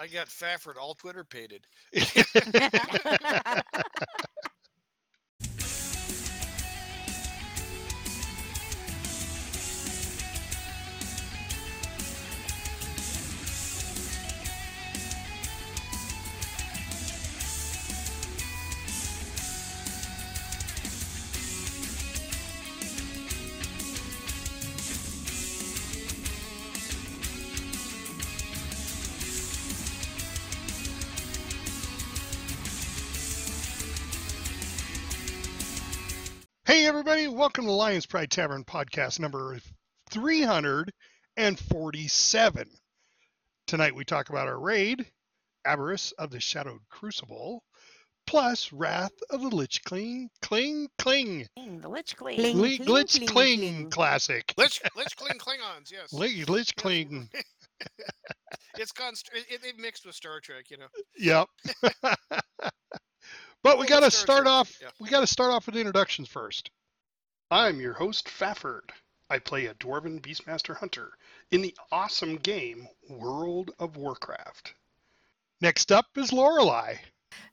I got Fafford all Twitter pated. welcome to Lions Pride Tavern podcast number 347. Tonight we talk about our raid, Aberrus of the Shadowed Crucible, plus Wrath of the Lich Cling, Cling, Cling, Cling, the Lich Cling. Cling. Li- Glitch cling, Cling, cling. classic. Lich, Lich Kling Klingons, yes. Li- Lich Cling, It's gone. str- It, it, it mixed with Star Trek, you know. yep. but we Well, got to start start off. Yeah. We got to start off with the introductions first. I'm your host, Fafford. I play a dwarven beastmaster hunter in the awesome game World of Warcraft. Next up is Lorelei,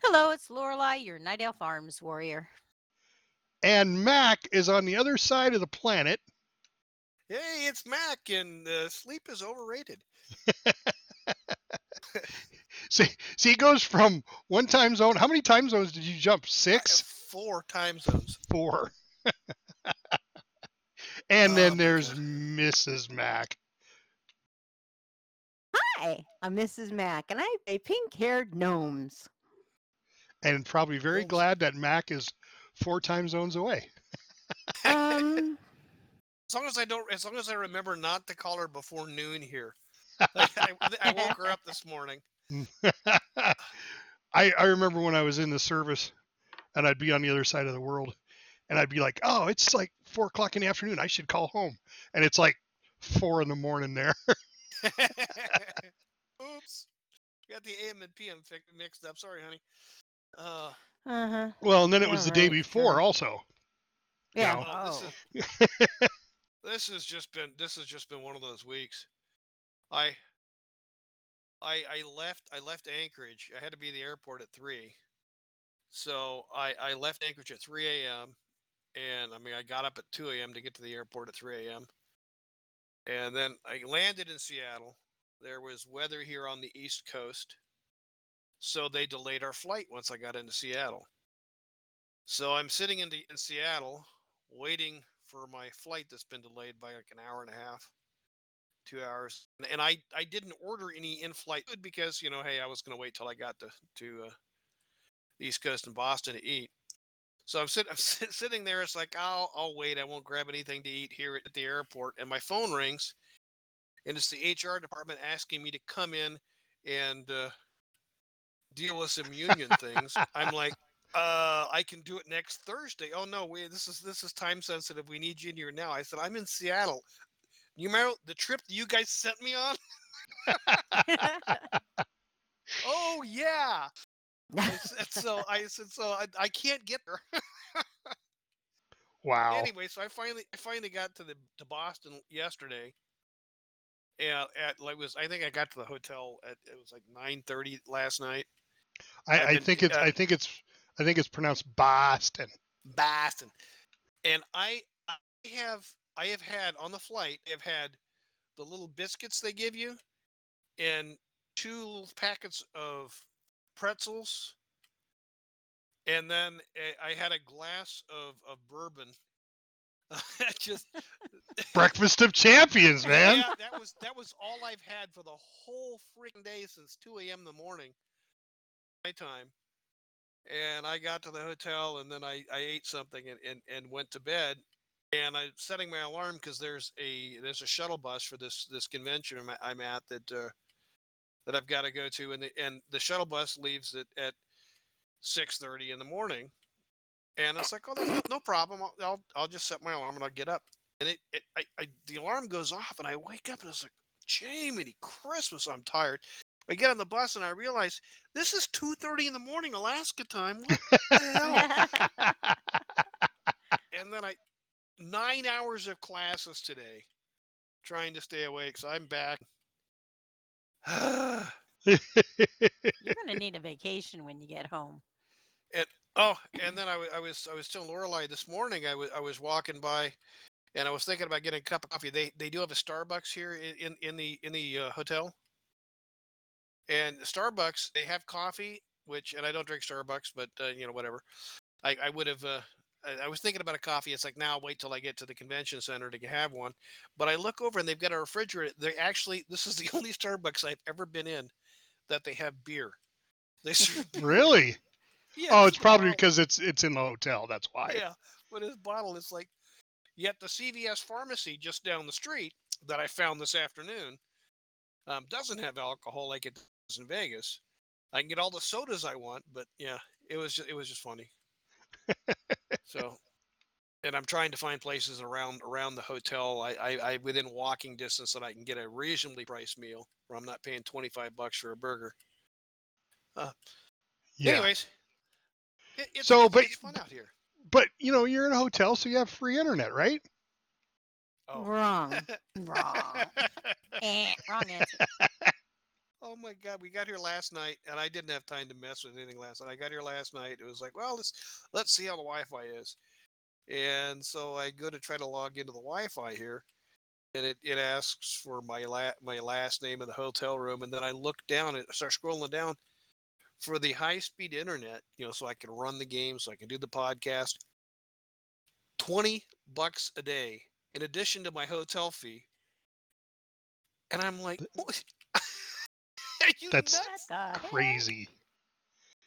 Hello, it's Lorelei, your Night Elf Arms warrior. and Mac is on the other side of the planet. Hey, it's Mac, and uh, sleep is overrated. See, see, he goes from one time zone. How many time zones did you jump? I have Six, four time zones. four. and Oh, then there's God. Mrs. Mac. Hi, I'm Mrs. Mac, and I play pink-haired gnomes. and probably very Thanks. glad that Mac is four time zones away. Um, As long as I don't, as long as I remember not to call her before noon here. Like, I, I woke her up this morning. I, I remember when I was in the service and I'd be on the other side of the world and I'd be like, oh, it's like four o'clock in the afternoon. I should call home. And it's like four in the morning there. Oops, got the AM and PM mixed up. Sorry, honey. Uh, uh-huh. well, and then it Yeah, was the day before sure. also. Yeah. know. Oh. this, is, this has just been this has just been one of those weeks. I I I left I left Anchorage. I had to be at the airport at three, so I I left Anchorage at three a.m. and I mean I got up at two a.m. to get to the airport at three a.m. and then I landed in Seattle. There was weather here on the East Coast, so they delayed our flight once I got into Seattle. So I'm sitting in, the, in Seattle waiting for my flight that's been delayed by like an hour and a half, two hours. And, I, I didn't order any in-flight food because you know, hey, I was going to wait till I got to to uh, the East Coast and Boston to eat. So I'm sitting I'm sit, sitting there. It's like I'll I'll wait. I won't grab anything to eat here at the airport. And my phone rings, and it's the HR department asking me to come in and uh, deal with some union things. I'm like, uh, I can do it next Thursday. Oh no, wait, this is this is time sensitive. We need you in here now. I said, I'm in Seattle. You remember the trip that you guys sent me on? Oh yeah. So I said, so I, I can't get there. Wow. Anyway, so I finally I finally got to the to Boston yesterday. And at like was I think I got to the hotel at it was like nine thirty last night. I, I been- think it's uh, I think it's I think it's pronounced Boston. Boston. And I I have I have had on the flight, I've had the little biscuits they give you and two packets of pretzels. And then I had a glass of, of bourbon. Just Breakfast of champions, man. Yeah, that was that was all I've had for the whole freaking day since 2 a.m. in the morning. Nighttime. And I got to the hotel and then I, I ate something and, and, and went to bed. And I'm setting my alarm because there's a there's a shuttle bus for this this convention I'm, at- I'm at that uh, that I've got to go to and the and the shuttle bus leaves at, at 6:30 in the morning. And it's like, oh, no, no problem. I'll, I'll I'll just set my alarm and I'll get up and it, it I, I the alarm goes off and I wake up and it's like, Jamie Christmas, I'm tired. I get on the bus and I realize this is two thirty in the morning Alaska time. What the hell? and then I nine hours of classes today, trying to stay awake. So I'm back. You're gonna need a vacation when you get home. And Oh, and then I was I was telling Lorelei this morning. I was I was walking by, and I was thinking about getting a cup of coffee. They they do have a Starbucks here in in, in the in the uh, hotel. And Starbucks, they have coffee, which and I don't drink Starbucks, but uh, you know whatever. I I would have. Uh, I, was thinking about a coffee. It's like now wait till I get to the convention center to have one. But I look over and they've got a refrigerator. They actually this is the only Starbucks I've ever been in that they have beer. They serve beer. really? Yeah, Oh, it's it's probably bottle. because it's it's in the hotel. That's why. Yeah, but his bottle is like. Yet the CVS pharmacy just down the street that I found this afternoon um, doesn't have alcohol like it does in Vegas. I can get all the sodas I want, but yeah, it was just, it was just funny. so, and I'm trying to find places around around the hotel. I, I I within walking distance that I can get a reasonably priced meal where I'm not paying 25 bucks for a burger. Yeah. Anyways, it, it's, So, it's, but- it's fun out here. But you know, you're in a hotel, so you have free internet, right? Oh. Wrong. Wrong. Eh, wrong answer. Oh my god, we got here last night and I didn't have time to mess with anything last night. I got here last night. It was like, well, let's let's see how the Wi-Fi is. And so I go to try to log into the Wi-Fi here and it, it asks for my la- my last name of the hotel room and then I look down and start scrolling down for the high-speed internet, you know, so I can run the game, so I can do the podcast. 20 bucks a day in addition to my hotel fee. And I'm like, what? Are you That's nuts? What the heck? Crazy.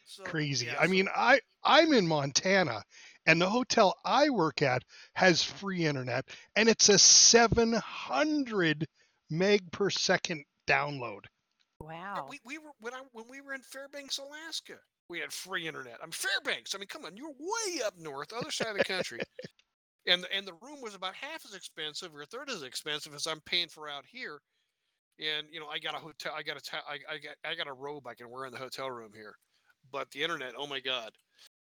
So, Crazy. yeah, I so- mean, I I'm in Montana and the hotel I work at has free internet and it's a 700 meg per second download. Wow. we, we were when I when we were in Fairbanks, Alaska, we had free internet. I'm Fairbanks. I mean, come on, you're way up north, other side of the country. and the- and the room was about half as expensive or a third as expensive as I'm paying for out here. And you know, I got a hotel. I got a ta- I, I got I got a robe I can wear in the hotel room here. But the internet, oh my god.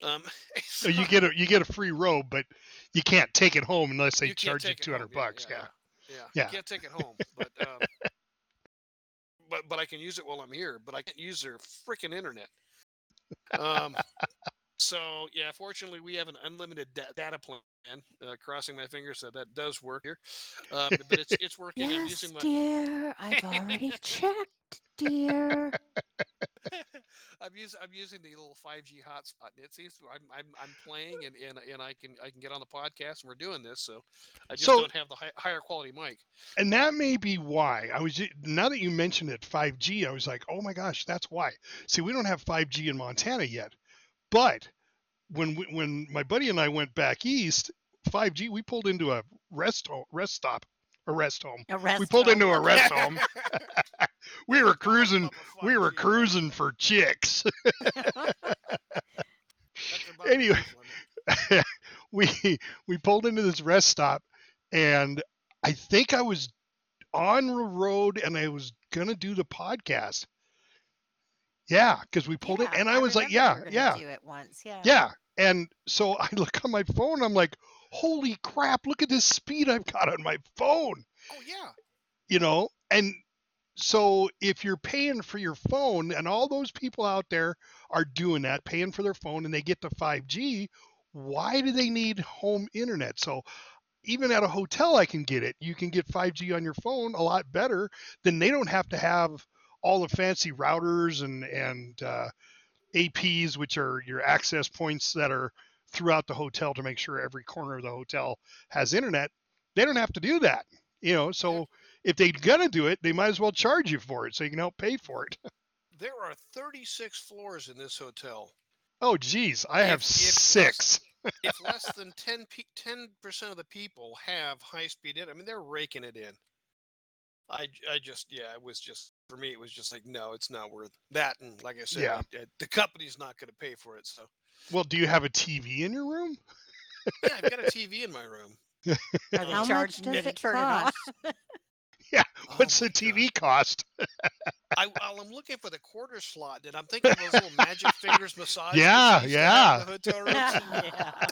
Um, So you get a you get a free robe, but you can't take it home unless they you charge you 200 home, bucks. Yeah. yeah, Yeah. You can't take it home, but um, but but I can use it while I'm here. But I can't use their freaking internet. Um, so yeah, fortunately we have an unlimited da- data plan. Uh, crossing my fingers that that does work here. Um, but it's it's working. I'm using my. dear. I've already checked, dear. I'm using I'm using the little 5G hotspot. and It seems I'm I'm I'm playing and, and and I can I can get on the podcast and we're doing this. So I just So- don't have the hi- higher quality mic. And that may be why I was now that you mentioned it 5G, I was like, "Oh my gosh, that's why." See, we don't have 5G in Montana yet. But when we, when my buddy and I went back east, 5G, we pulled into a rest home, rest stop, a rest home. A rest We pulled home. into a rest home. We were cruising we were cruising for chicks. That's about the Anyway. we we pulled into this rest stop and I think I was on the road and I was gonna do the podcast. Yeah, because we pulled Yeah, it and I, was like, yeah, you yeah, Do it once. Yeah. yeah. And so I look on my phone, I'm like, holy crap, look at this speed I've got on my phone. Oh yeah. You know? And so if you're paying for your phone and all those people out there are doing that, paying for their phone and they get to 5G, why do they need home internet? So even at a hotel I can get it. You can get 5G on your phone a lot better than they don't have to have all the fancy routers and and uh, APs, which are your access points that are throughout the hotel to make sure every corner of the hotel has internet. They don't have to do that, you know. So if they're gonna do it, they might as well charge you for it, so you can help pay for it. There are 36 floors in this hotel. Oh, geez, I have If- if less- six. If less than 10 percent of the people have high speed internet, I mean they're raking it in. I, I just yeah, it was just for me it was just like no, it's not worth that. And like I said, Yeah. I- I- the company's not going to pay for it. So Well, do you have a TV in your room? yeah, I've got a TV in my room. Are How much does it turn it on? cost? Oh What's my the God. TV cost? I, well, I'm looking for the quarter slot, and I'm thinking of those little magic fingers massage. Yeah, machines they have in the hotel rooms. yeah.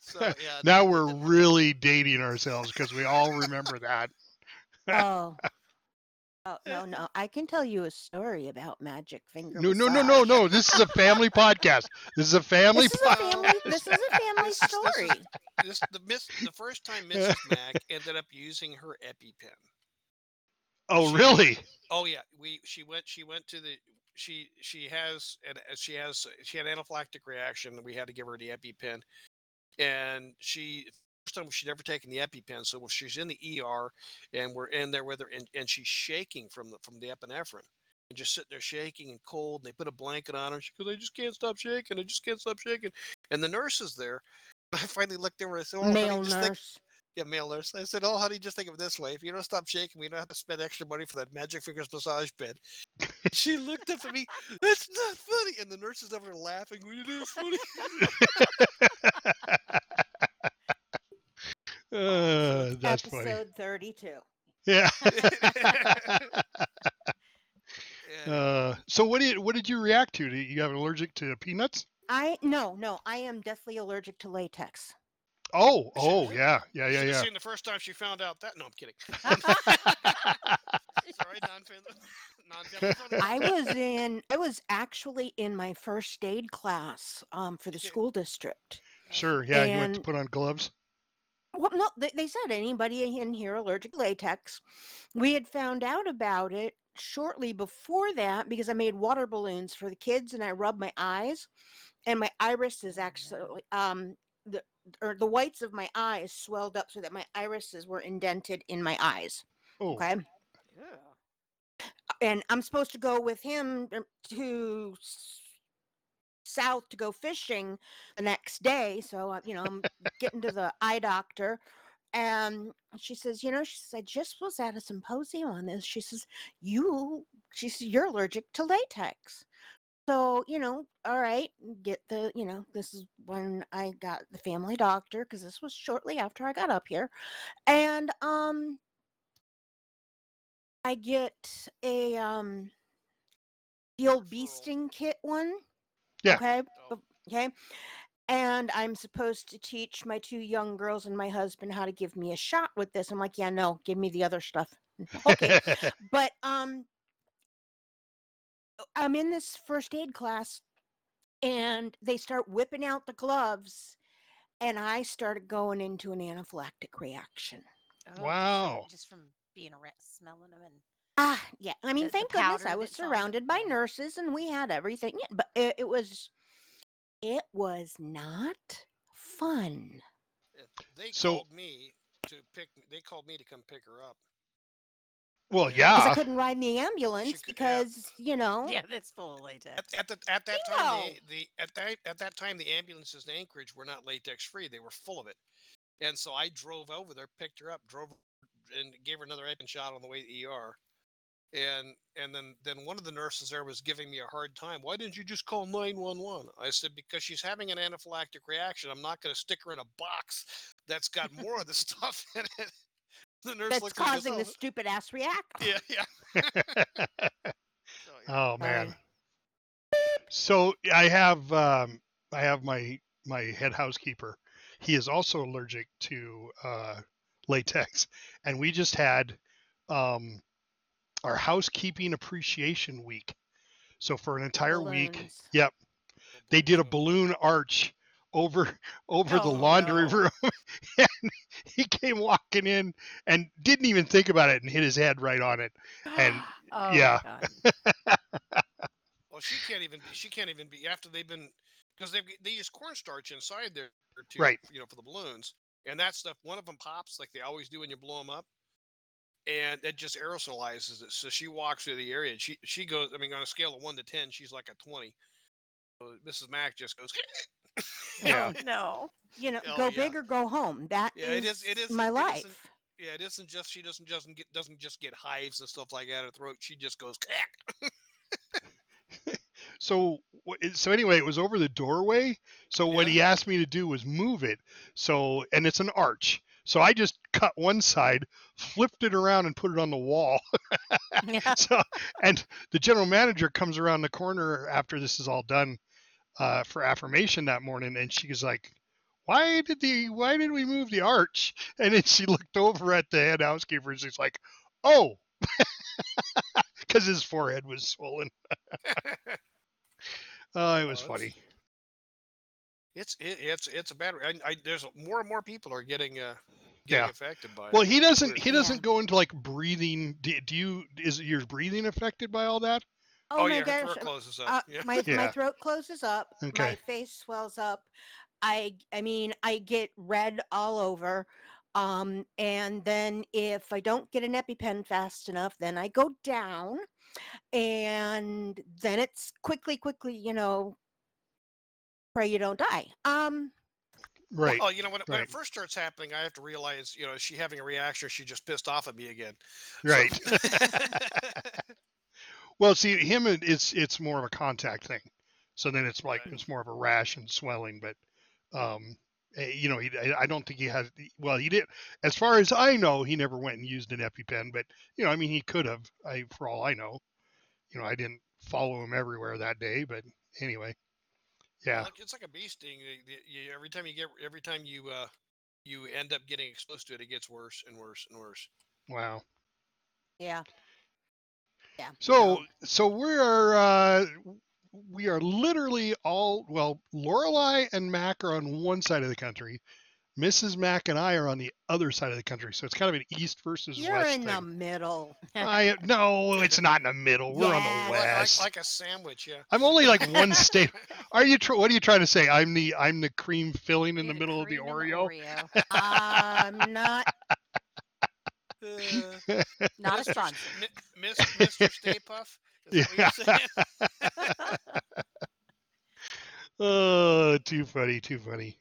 So yeah. Now the- we're the- really dating ourselves because we all remember that. Oh, Oh, no, no. I can tell you a story about magic finger. No, no, no, no, massage. no. This is a family podcast. This is a family This is a podcast. family. This is a family This- this is- story. This the miss the first time Mrs. Mac ended up using her EpiPen. Oh, She- really? Oh yeah, we she went she went to the she she has and she has she had anaphylactic reaction. We had to give her the EpiPen, and she first time she'd ever taken the EpiPen. So she's in the ER, and we're in there with her, and, and she's shaking from the from the epinephrine. And just sitting there shaking and cold, and they put a blanket on her. She goes, "I just can't stop shaking. I just can't stop shaking." And the nurse is there. I finally looked over and I said, "Oh, honey, Male just think- nurse. yeah, male nurse. I said, "Oh, honey, just think of it this way: if you don't stop shaking, we don't have to spend extra money for that Magic Fingers massage bed." she looked up at me. That's not funny, and the nurse is over there laughing. "Well, It is funny. Uh, that's Episode funny. 32. Yeah. And uh, so what did what did you react to? Did you have an allergic to peanuts? I no, no. I am deathly allergic to latex. Oh, oh, yeah, yeah, yeah, should yeah. seen the first time she found out that. No, I'm kidding. Sorry, non-family. non-family. I was in. I was actually in my first aid class um, for the school district. Sure, yeah. You went to put on gloves. Well, no, they, they said anybody in here allergic to latex. We had found out about it shortly before that because I made water balloons for the kids and I rubbed my eyes, and my irises actually um the or the whites of my eyes swelled up so that my irises were indented in my eyes. Oh, Okay. and I'm supposed to go with him to s- south to go fishing the next day. So, uh, you know, I'm getting to the eye doctor. And she says, you know, she says, I just was at a symposium on this. She says, you, she says, you're allergic to latex. So, you know, all right, get the, you know, this is when I got the family doctor because this was shortly after I got up here. And, um, I get a um the old bee sting kit one. Yeah. Okay. Oh. Okay. And I'm supposed to teach my two young girls and my husband how to give me a shot with this. I'm like, yeah, no, give me the other stuff. Okay. but um I'm in this first aid class and they start whipping out the gloves and I started going into an anaphylactic reaction. Oh, Wow. Just from being around, smelling them and Ah, yeah. I mean, the thank goodness I was that's surrounded by nurses and we had everything. Yeah, but it, it was, it was not fun. They So- called me to pick. They called me to come pick her up. well, yeah. Because. I couldn't ride in the ambulance could- yeah. because, you know, yeah, that's full of latex. At, at the at that time, the, the at that at that time, the ambulances in Anchorage were not latex free; they were full of it. And so I drove over there, picked her up, drove, and gave her another Epipen shot on the way to the ER. And and then then one of the nurses there was giving me a hard time. Why didn't you just call nine one one? I said because she's having an anaphylactic reaction. I'm not going to stick her in a box that's got more of the stuff in it. The nurse that's looked at me goes, causing "Oh, the stupid ass react. Yeah, yeah. So, yeah. oh man. Sorry. So I have um, I have my my head housekeeper. He is also allergic to uh, latex, and we just had um, our housekeeping appreciation week. So for an entire week, Balloons. yep, they did a balloon. balloon arch over over the Oh, laundry no. room, and he came walking in and didn't even think about it and hit his head right on it. and- oh, yeah. God. Well, she can't even be. She can't even be after they've been because they they use cornstarch inside there to Right. you know for the balloons and that stuff. One of them pops like they always do when you blow them up, and it just aerosolizes it. So she walks through the area and she she goes. I mean, on a scale of one to ten, she's like a twenty. So Mrs. Mac just goes. Yeah. Oh, no. You know, Oh, go yeah. big or go home. That Yeah, it is- it is- my it life. isn't- Yeah, it isn't just she doesn't doesn't get doesn't just get hives and stuff like that in her throat. She just goes. So so anyway, it was over the doorway. So what he asked me to do was move it. So and it's an arch. So I just cut one side, flipped it around, and put it on the wall. Yeah. so and the general manager comes around the corner after this is all done uh, for affirmation that morning, and she's like, "Why did the Why did we move the arch?" And then she looked over at the head housekeeper, and she's like, "Oh." because his forehead was swollen. Oh, it was that's- funny. It's it, it's it's a bad. I, I, there's more and more people are getting uh getting Yeah. affected by it. Well, it. he doesn't. He doesn't go into like breathing. Do, do you? Is your breathing affected by all that? Oh, Oh, my yeah, gosh. throat closes up. uh, yeah. my Yeah. my throat closes up. Okay. My face swells up. I I mean I get red all over. Um, and then if I don't get an EpiPen fast enough, then I go down, and then it's quickly, quickly, you know, pray you don't die. Um, Right. Well, you know, when, it when it first starts happening, I have to realize, you know, is she having a reaction? Or she just pissed off at me again? So- Right. well, see, him, it's it's more of a contact thing. So then it's like Right. it's more of a rash and swelling. But, um, eh, you know, he, I I don't think he has. Well, he did. As far as I know, he never went and used an EpiPen. But you know, I mean, he could have. I, for all I know, you know, I didn't follow him everywhere that day. But anyway, yeah. Like, it's like a bee sting. y- y- you- every time you get, every time you, uh, you end up getting exposed to it, it gets worse and worse and worse. Wow. yeah. Yeah. So so we are uh, we are literally all well. Lorelei and Mac are on one side of the country. Mrs. Mac and I are on the other side of the country. So it's kind of an east versus west. You're west in the thing. middle. I no, it's not in the middle. We're on Yeah. the Like, like, west. like a sandwich, yeah. I'm only like one state. Are you? Tr- what are you trying to say? I'm the I'm the cream filling in You're the middle of the cream in Oreo. Oreo. I'm not. Uh, Not a Mr. sponsor. Mi- Miss, Mr. Stay Puft. Is that what you're saying? Oh, too funny, too funny.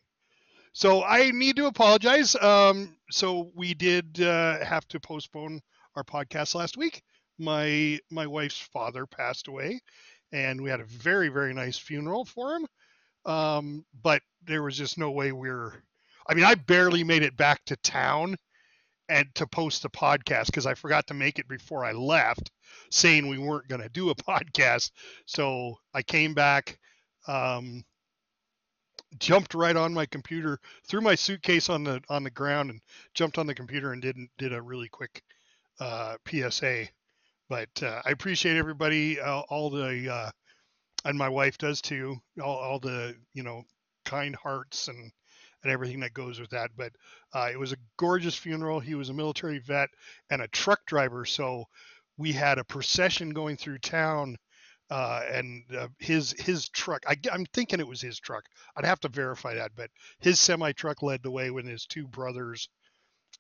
So I need to apologize. Um, so we did uh, have to postpone our podcast last week. My my wife's father passed away, and we had a very very nice funeral for him. Um, but there was just no way we are I mean, I barely made it back to town and to post the podcast because I forgot to make it before I left, saying we weren't going to do a podcast. So I came back. Um, jumped right on my computer, threw my suitcase on the on the ground, and jumped on the computer and didn't did a really quick uh, PSA. But uh, I appreciate everybody, uh, all the, uh, and my wife does too, all, all the you know kind hearts and and everything that goes with that. But uh, it was a gorgeous funeral. He was a military vet and a truck driver, so we had a procession going through town uh, and uh, his his truck. I, am thinking it was his truck. I'd have to verify that, but his semi truck led the way when his two brothers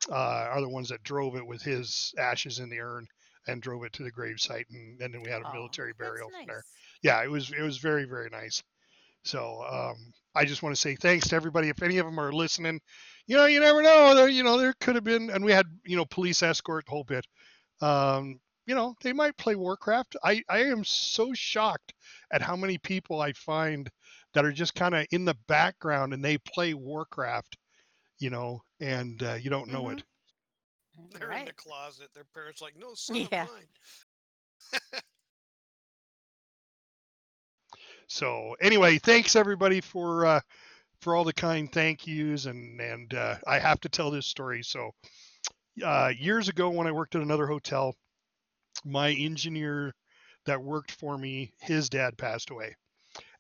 uh, are the ones that drove it with his ashes in the urn and drove it to the gravesite, and, and then we had a Aw, military burial from there. Yeah, it was it was very very nice. So um, I just want to say thanks to everybody. If any of them are listening, you know, you never know. There, you know, there could have been, and we had you know police escort the whole bit. Um, you know, they might play Warcraft. I, I am so shocked at how many people I find that are just kind of in the background and they play Warcraft, you know, and uh, you don't know Mhm. it. They're in the closet. Their parents like, no son Yeah. of mine. So anyway, thanks everybody for uh, for all the kind thank yous and and uh, I have to tell this story. So uh, years ago when I worked at another hotel, my engineer that worked for me, his dad passed away.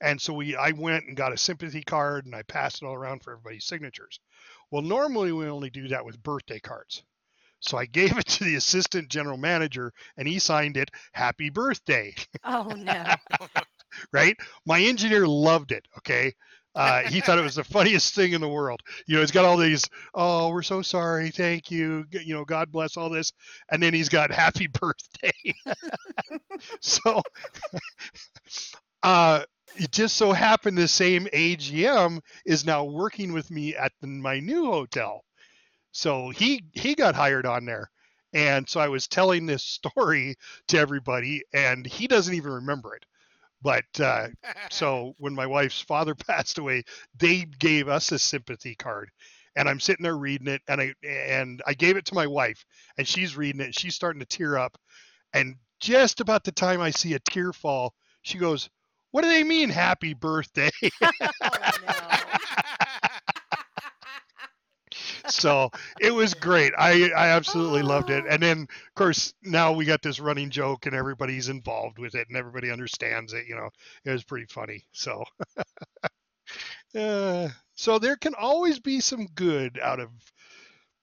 And so we I went and got a sympathy card and I passed it all around for everybody's signatures. Well, normally we only do that with birthday cards. So I gave it to the assistant general manager and he signed it happy birthday, Oh no. right? My engineer loved it, okay? Uh, he thought it was the funniest thing in the world. You know, he's got all these, oh, we're so sorry, thank you, you know, God bless all this, and then he's got happy birthday. so, uh, it just so happened the same AGM is now working with me at the, my new hotel. So he he got hired on there, and so I was telling this story to everybody, and he doesn't even remember it. But uh, so when my wife's father passed away, they gave us a sympathy card, and I'm sitting there reading it, and I and I gave it to my wife, and she's reading it, and she's starting to tear up, and just about the time I see a tear fall, she goes, "What do they mean, happy birthday?" Oh no. So it was great. I I absolutely loved it. And then of course now we got this running joke and everybody's involved with it and everybody understands it. You know, it was pretty funny. So. uh, so there can always be some good out of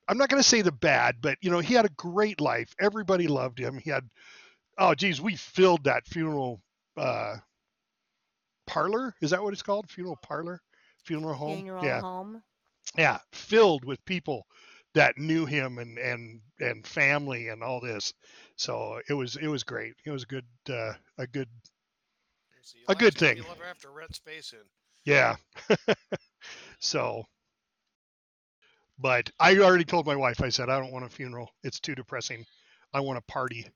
I'm not going to say the bad, but you know, he had a great life. Everybody loved him. He had, oh geez, we filled that funeral uh, parlor. Is that what it's called? Funeral parlor, funeral home. Funeral yeah, home. Yeah, filled with people that knew him and and and family and all this. So it was it was great. It was a good uh, a good So A good thing. You love her after rent space in. yeah. so, but I already told my wife. I said I don't want a funeral. It's too depressing. I want a party.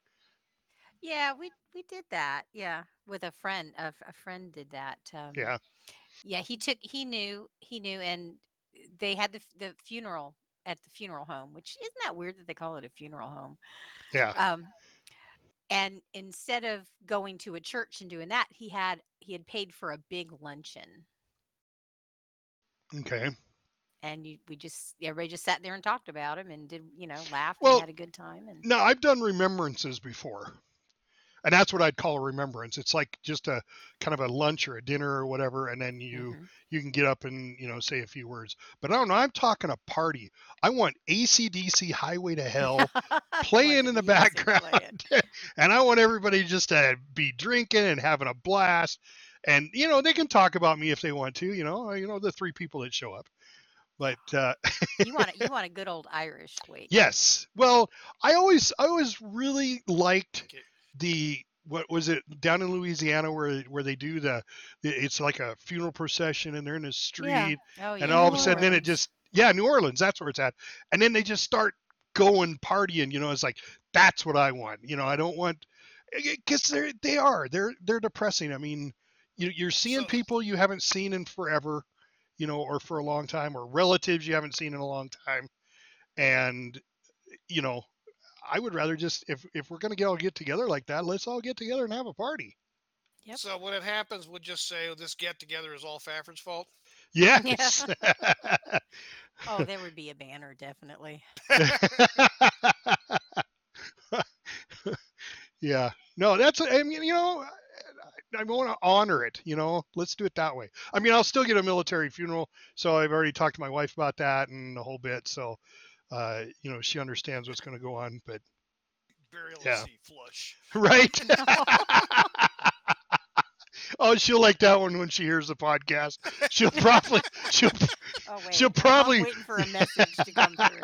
Yeah, we we did that. Yeah, with a friend. A friend did that. Um, Yeah. Yeah, he took. He knew. He knew, and they had the the funeral at the funeral home. Which isn't that weird that they call it a funeral home? Yeah. Um, and instead of going to a church and doing that, he had he had paid for a big luncheon, Okay. and you, we just everybody just sat there and talked about him and did you know laughed Well, and had a good time. And No, I've done remembrances before. And that's what I'd call a remembrance. It's like just a kind of a lunch or a dinner or whatever, and then you Mhm. you can get up and you know say a few words. But I don't know. I'm talking a party. I want ACDC Highway to Hell playing in the background, and I want everybody just to be drinking and having a blast. And you know they can talk about me if they want to. You know, you know the three people that show up. But uh, you want a, you want a good old Irish wake. Yes. Well, I always I always really liked Okay. The what was it down in Louisiana where where they do the it's like a funeral procession and they're in the street Oh yeah. and all of a New sudden then it just yeah New Orleans that's where it's at. And then they just start going partying you know it's like that's what I want you know I don't want eh, eh, because they're they are they're they're depressing. I mean you, you're seeing So- people you haven't seen in forever you know or for a long time or relatives you haven't seen in a long time. And you know I would rather just if if we're gonna get all get together like that, let's all get together and have a party. Yep. So when it happens, we'll just say oh, this get together is all Fafford's fault. Yes. Oh, there would be a banner definitely. yeah. No, that's I mean, you know, I, I want to honor it, you know. Let's do it that way. I mean, I'll still get a military funeral, so I've already talked to my wife about that and the whole bit, so uh, you know, she understands what's going to go on, but Burial Yeah. at sea flush. right? oh, she'll like that one when she hears the podcast. She'll probably she'll Oh wait. She'll I'm probably- waiting for a message to come through.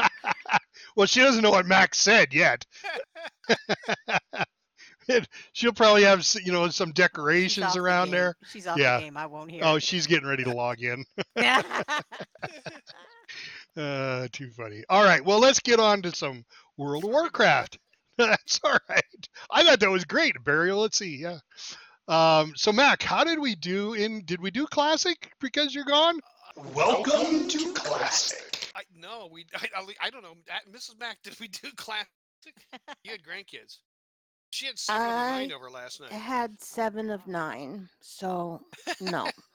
well, she doesn't know what Max said yet. She'll probably have you know some decorations off the around game. there. She's off Yeah. the game. I won't hear. Oh, it. she's getting ready to log in. Uh, too funny. All right, well, let's get on to some World of Warcraft. That's all right. I thought that was great. Burial. Let's see. Yeah. Um, so Mac, how did we do in? Did we do classic because you're gone? Welcome to classic. I no, we I, I, I don't know. Mrs. Mac, did we do classic? You had grandkids. She had seven of nine over last I night. had seven of nine, so no,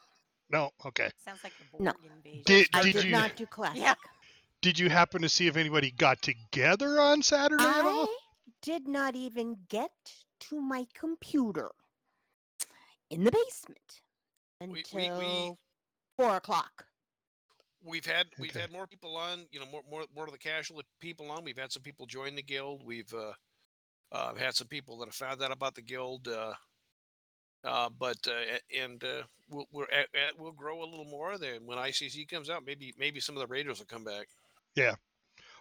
No. Okay. Sounds like a No. Borg invasion. Did- I did did you- not do classic. Yeah. Did you happen to see if anybody got together on Saturday at all? I did not even get to my computer in the basement we- until we- four o'clock. We've had we've Okay. had more people on. You know, more more more of the casual people on. We've had some people join the guild. We've uh, uh, had some people that have found out about the guild. Uh, uh, but uh, and uh, we'll we're at, at, we'll grow a little more. Then when ICC comes out, maybe maybe some of the raiders will come back. Yeah.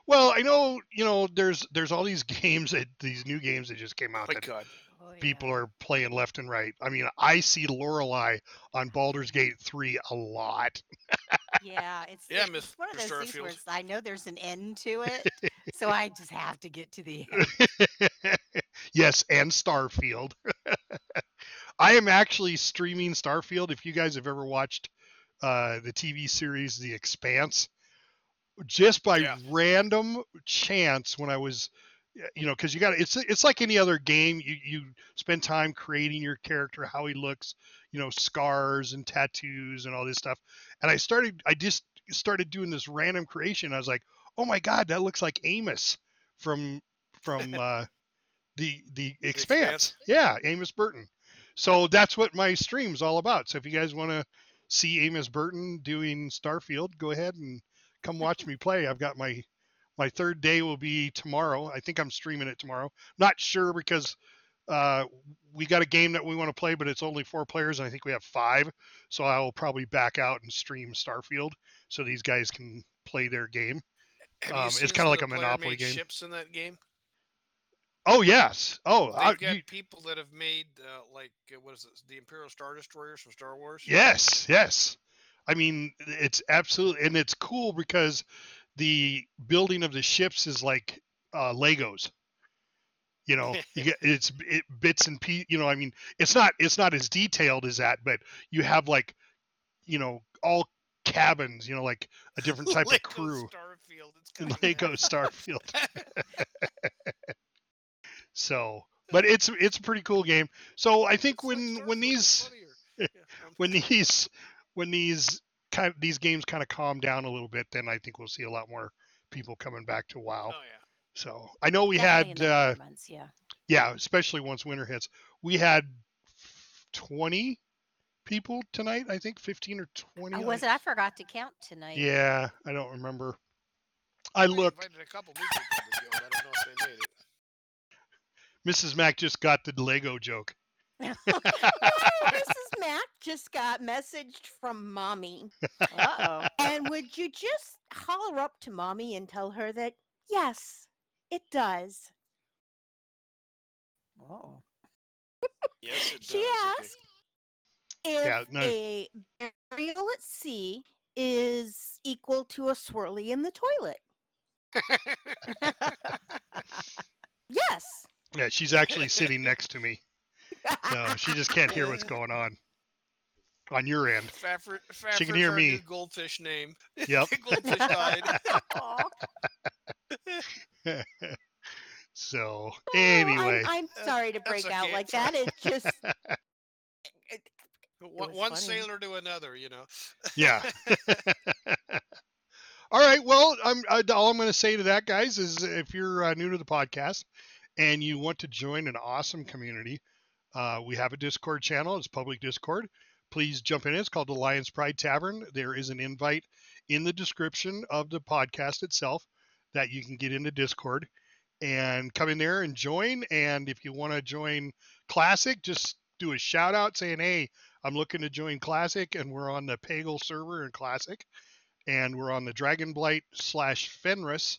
Well, I know you know there's there's all these games that these new games that just came out My that God, Oh, yeah. people are playing left and right. I mean, I see Lorelei on Baldur's Gate 3 a lot. Yeah, it's Yeah, it's Miss- one of Mr. those things where Starfield. it's, I know there's an end to it, so I just have to get to the end. yes, and Starfield. I am actually streaming Starfield. If you guys have ever watched uh, the TV series The Expanse, just by Yeah. random chance, when I was, you know, because you got it's it's like any other game. You you spend time creating your character, how he looks, you know, scars and tattoos and all this stuff. And I started, I just started doing this random creation. I was like, "Oh my God, that looks like Amos from from uh, the the Expanse." Expanse? Yeah, Amos Burton. So that's what my stream's all about. So if you guys want to see Amos Burton doing Starfield, go ahead and come watch me play. I've got my my third day will be tomorrow. I think I'm streaming it tomorrow. Not sure because uh, we got a game that we want to play, but it's only four players, and I think we have five. So I will probably back out and stream Starfield so these guys can play their game. Um, it's like a of the player Monopoly game. Ships in that game. Oh yes. Oh, They've I, got you- people that have made uh, like uh, what is it? The Imperial Star Destroyers from Star Wars. yes, yes. I mean, it's absolutely, and it's cool because the building of the ships is like uh, Legos. You know, you get it's it, bits and pieces. You know, I mean, it's not it's not as detailed as that, but you have like, you know, all cabins. You know, like a different type Lego of crew. Starfield. It's in kinda Lego. Starfield. So, but it's it's a pretty cool game. So I think when when these funnier. Yeah, when these when these kind of, these games kind of calm down a little bit, then I think we'll see a lot more people coming back to WoW. Oh yeah. So I know we Definitely had uh, months, yeah. yeah, especially once winter hits, we had twenty people tonight. I think fifteen or twenty. Oh, I- was it? I forgot to count tonight. Yeah, I don't remember. I We looked. a couple new people to join. I don't know if they made it. Mrs. Mac just got the Lego joke. No, Mrs. Mac just got messaged from mommy. Uh oh. And would you just holler up to mommy and tell her that yes, it does. oh. Oh. Yes, it She does. okay. asked if Yeah, no. a burial at sea is equal to a swirly in the toilet. Yes. Yeah, she's actually sitting next to me. No, she just can't hear what's going on on your end. Fafford, She can hear me. goldfish name. Yep. goldfish died. Aw. so Oh, anyway, I'm, I'm sorry to that's break out okay, like that. It's just One, one funny. sailor to another, you know. yeah. all right. Well, I'm I, all I'm going to say to that, guys, is if you're uh, new to the podcast and you want to join an awesome community, uh, we have a Discord channel. It's public Discord. Please jump in. It's called the Lions Pride Tavern. There is an invite in the description of the podcast itself that you can get into Discord and come in there and join. And if you want to join Classic, just do a shout out saying, "Hey, I'm looking to join Classic, and we're on the Pagle server in Classic, and we're on the Dragonblight slash Fenris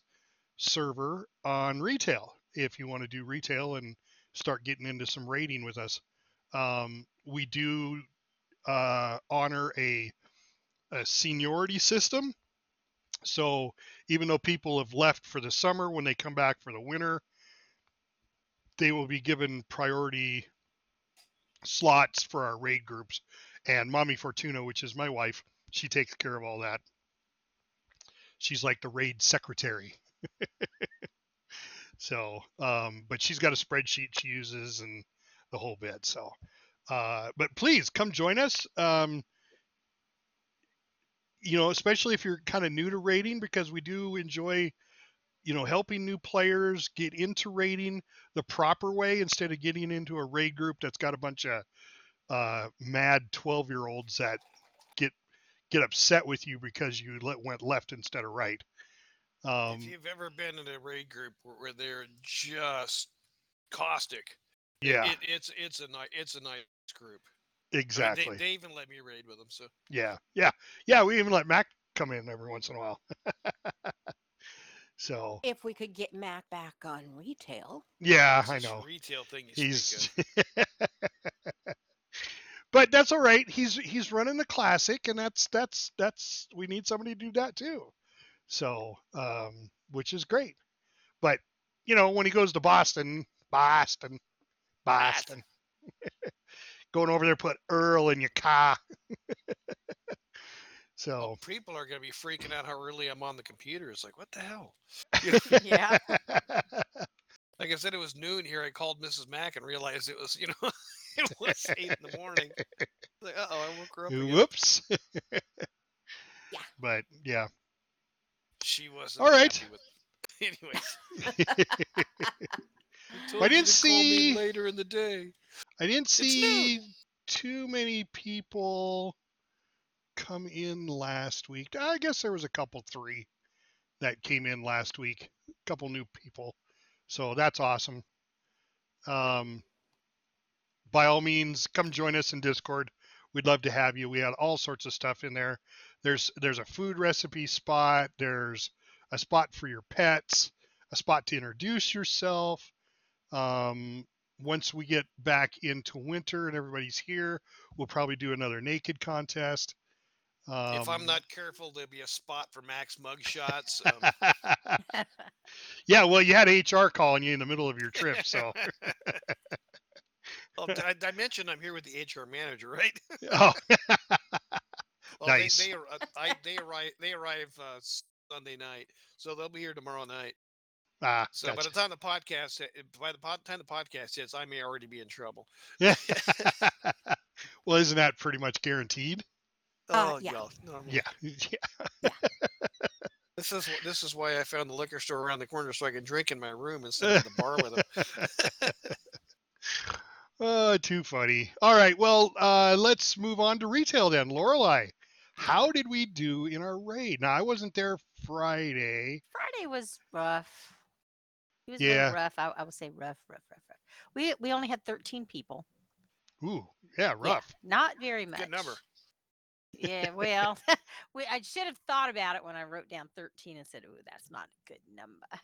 server on retail. If you want to do retail and start getting into some raiding with us, um, we do uh, honor a, a seniority system. So even though people have left for the summer, when they come back for the winter, they will be given priority slots for our raid groups. And Mommy Fortuna, which is my wife, she takes care of all that. She's like the raid secretary. so, um, but she's got a spreadsheet she uses and the whole bit. So, uh, but please come join us. Um, you know, especially if you're kind of new to raiding, because we do enjoy, you know, helping new players get into raiding the proper way instead of getting into a raid group that's got a bunch of uh, mad 12 year olds that get get upset with you because you let, went left instead of right. Um, if you've ever been in a raid group where, where they're just caustic, yeah, it, it's it's a nice it's a nice group. I mean, exactly. they, they even let me raid with them. So Yeah, yeah, yeah. We even let Mac come in every once in a while. so if we could get Mac back on retail. yeah, it's I know. retail thing. He's, but that's all right. He's he's running the classic, and that's that's that's we need somebody to do that too. So, um, which is great. But you know, when he goes to Boston, Boston, Boston, going over there, put Earl in your car. so. Oh, people are going to be freaking out how early I'm on the computer. It's like, what the hell? Yeah. Like I said, it was noon here. I called Mrs. Mac and realized it was, you know, it was eight in the morning. Like, uh oh, I woke her up. Again. Whoops. Yeah. But yeah, She was wasn't. All right. with- Anyways, I didn't to call me see- later in the day. I didn't see too many people come in last week. I guess there was a couple, three that came in last week. A couple new people, so that's awesome. Um, by all means, come join us in Discord. We'd love to have you. We had all sorts of stuff in there. There's there's a food recipe spot. There's a spot for your pets. A spot to introduce yourself. Um, once we get back into winter and everybody's here, we'll probably do another naked contest. Um, if I'm not careful, there'll be a spot for Max mugshots. Um, yeah, well, you had HR calling you in the middle of your trip, so well, I, I mentioned I'm here with the HR manager, right? oh, Well, Nice. they they, uh, I, they arrive they arrive uh, Sunday night, so they'll be here tomorrow night. ah, So by gotcha. the time the podcast hi- by the time the podcast hits, I may already be in trouble. yeah. well, isn't that pretty much guaranteed? Uh, oh yeah. no, no, Yeah, yeah. This is this is why I found the liquor store around the corner so I can drink in my room instead of the bar with them. Oh, too funny. All right, well, uh, let's move on to retail then. Lorelei, how did we do in our raid? Now, I wasn't there Friday. Friday was rough. It was Yeah. rough. I, I would say rough, rough, rough, rough. We we only had 13 people. Ooh, yeah, Yeah, rough. not very much. Good number. Yeah, well, we, I should have thought about it when I wrote down 13 and said, "Ooh, that's not a good number."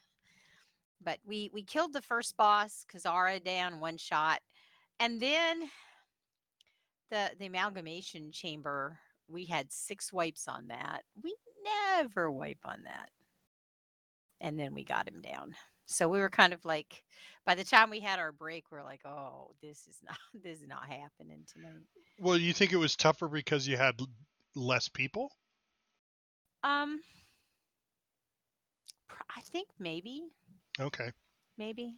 But we we killed the first boss, Kazzara down one shot, and then the the amalgamation chamber. We had six wipes on that. We never wipe on that, and then we got him down. So we were kind of like, by the time we had our break, we're like, "Oh, this is not this is not happening tonight." Well, you think it was tougher because you had less people? Um, I think maybe, Okay. maybe.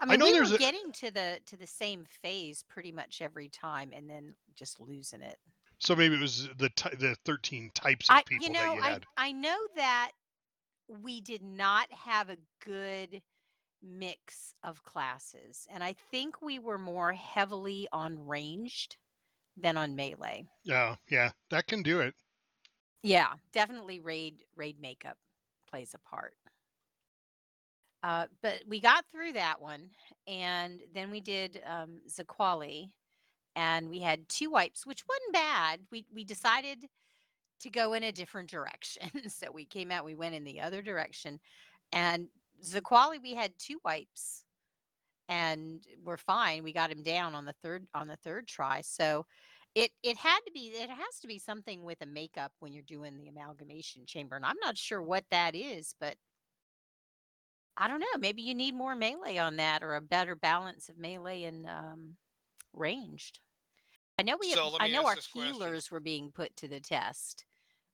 I I mean, know we were a- getting to the to the same phase pretty much every time, and then just losing it. So maybe it was the ty- the 13 types of I, people you know, that you I. I know that we did not have a good mix of classes, and I think we were more heavily on ranged than on melee. Yeah, yeah, that can do it. Yeah, definitely raid raid makeup plays a part. Uh, but we got through that one, and then we did um, Zaqali, and we had two wipes, which wasn't bad. We we decided to go in a different direction, so we came out. We went in the other direction, and Zaqali we had two wipes, and we're fine. We got him down on the third on the third try. So it it had to be it has to be something with a makeup when you're doing the amalgamation chamber and i'm not sure what that is but i don't know maybe you need more melee on that or a better balance of melee and um, ranged i know we had, So let i know our this question. healers were being put to the test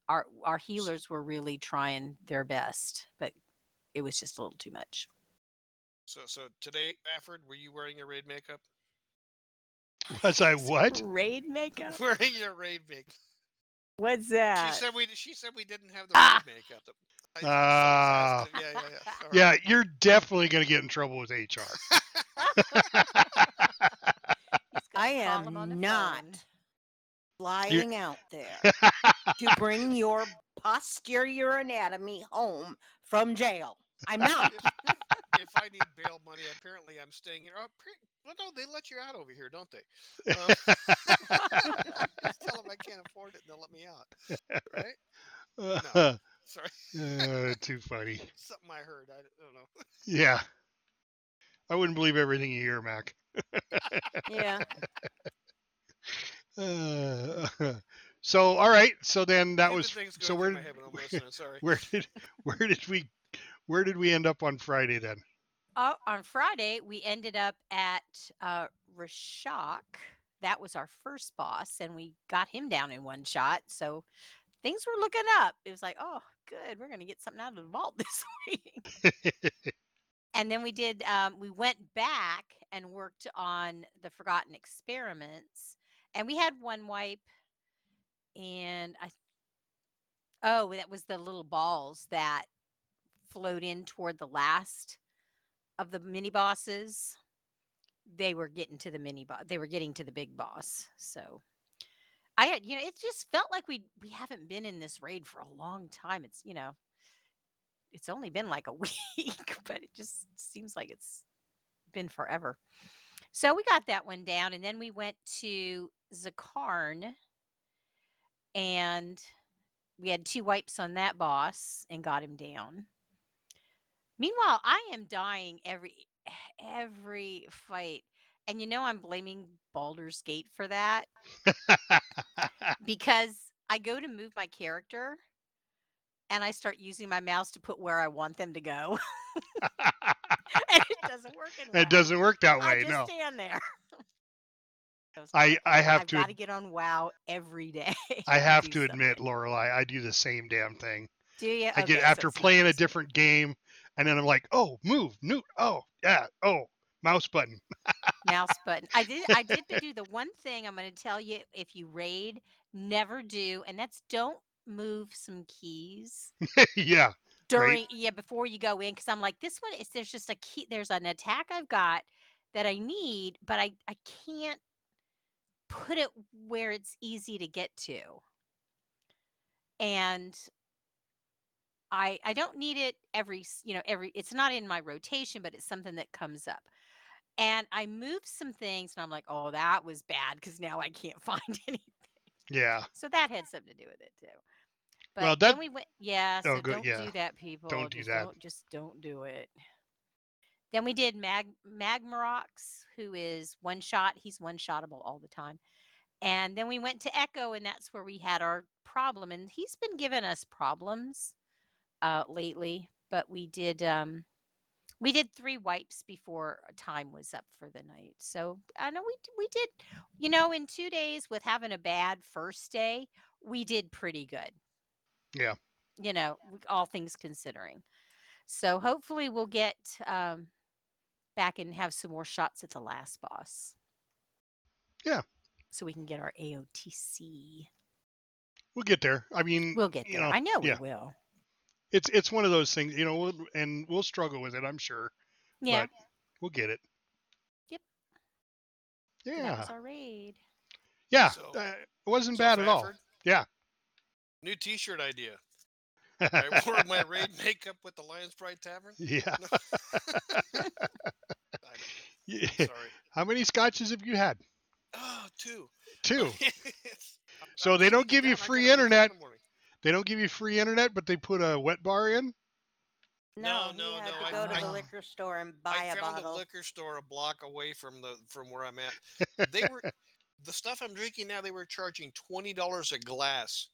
our our healers were really trying their best but it was just a little too much So so today, Fafford, were you wearing your raid makeup? Was I what? raid makeup Wearing your raid makeup. what's that? She that said we she said we didn't have the Ah. raid makeup. I- I Ah. just yeah, yeah, yeah. All Yeah, you're definitely going to get in trouble with HR. He's gonna I call him on the am not phone. flying out there to bring your posterior anatomy home from jail. I'm not. if, if I need bail money, apparently I'm staying here. Oh, pre- well, no, they let you out over here, don't they? Um, just tell them I can't afford it, and they'll let me out. Right? Sorry, Uh, too funny. something I heard. I don't know. Yeah. I wouldn't believe everything you hear, Mac. Yeah. Uh, so, all right. So then that was so where did, head when I'm listening. Sorry. where did where did we where did we end up on Friday then? Oh, on Friday, we ended up at uh, Rashok. That was our first boss, and we got him down in one shot. So things were looking up. It was like, oh, good, we're going to get something out of the vault this week. and then we did. Um, we went back and worked on the Forgotten Experiments, and we had one wipe, and I, Oh, that was the little balls that flowed in toward the last of the mini bosses. They were getting to the mini boss. They were getting to the big boss. So I had, you know, it just felt like we we haven't been in this raid for a long time. It's, you know, it's only been like a week, but it just seems like it's been forever. So we got that one down, and then we went to Zskarn, and we had two wipes on that boss and got him down. Meanwhile, I am dying every every fight. And you know I'm blaming Baldur's Gate for that because I go to move my character and I start using my mouse to put where I want them to go. and it doesn't work. it doesn't work that I way. just No, stand there. I I have I've to got to get on WoW every day. I have to admit. Lorelei, I do the same damn thing. Do you? I get Okay, so after not playing a different game, and then I'm like, oh, move, new, oh, yeah, oh, mouse button. mouse button. I did I did do the one thing I'm going to tell you if you raid, never do, and that's don't move some keys yeah, during yeah before you go in because I'm like this one is there's just a key there's an attack I've got that I need, but I I can't put it where it's easy to get to. And I I don't need it every you know every it's not in my rotation, but it's something that comes up. And I moved some things, and I'm like, oh, that was bad because now I can't find anything. yeah. So that had something to do with it too. But Well, then we went, yeah. Oh, So good, don't yeah. do that, people. Don't do just that. Don't, just don't do it. Then we did Mag Magmorax, who is one shot. He's one shotable all the time. And then we went to Echo, and that's where we had our problem. And he's been giving us problems uh, lately. But we did um, we did three wipes before time was up for the night. So I know we we did, you know, in two days with having a bad first day, we did pretty good. Yeah. You know, all things considering. So hopefully we'll get um, back and have some more shots at the last boss. Yeah. So we can get our AOTC. We'll get there. I mean, We'll get you there. know, I know yeah. we will. it's it's one of those things, you know, we'll, and we'll struggle with it, I'm sure. Yeah. But we'll get it. Yep. Yeah. That was our raid. Yeah. So- uh, it wasn't So, bad at all. Fafford, Yeah. New T-shirt idea. I wore my raid makeup with the Lions Pride Tavern. yeah. I- Yeah. Sorry. How many scotches have you had? Oh, two. Two. So they don't give you free gotta wake up in internet. They don't give you free internet, but they put a wet bar in. No, No, no, he no, to I- go to I- the liquor store and buy I a found bottle. a liquor store a block away from the from where I'm at. They were the stuff I'm drinking now. They were charging twenty dollars a glass